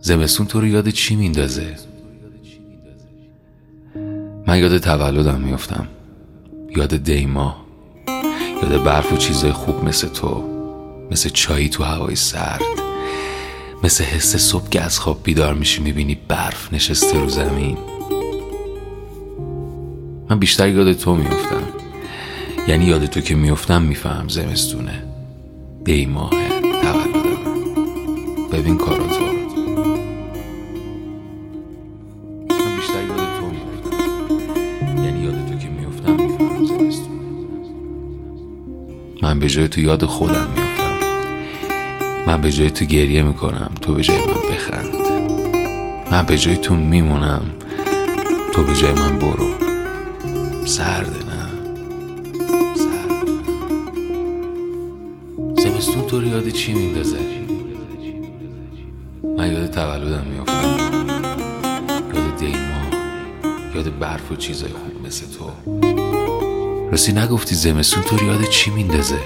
زمستون تو رو یاد چی میندازه؟ من یاد تولدم میافتم یاد دیما. یاد برف و چیزای خوب مثل تو. مثل چایی تو هوای سرد. مثل حس صبح که از خواب بیدار میشی می‌بینی برف نشسته رو زمین. من بیشتر یاد تو میافتم. یعنی یاد تو که میافتم میفهم زمستونه. دیماه. ببین کاراتو من بیشتر یاد تو یعنی یاد تو که من به جای تو یاد خودم میافتم. من به جای تو گریه می‌کنم. تو به جای من بخند. من به جای تو میمونم. تو به جای من برو. سرده نه. سرده زمستون تو رو یاد چی میندازه؟ من یاد تولدم میافتم. یاد دیما یاد برف و چیزای خوب مثل تو. راستی نگفتی زمستون تو یاد چی میندازه؟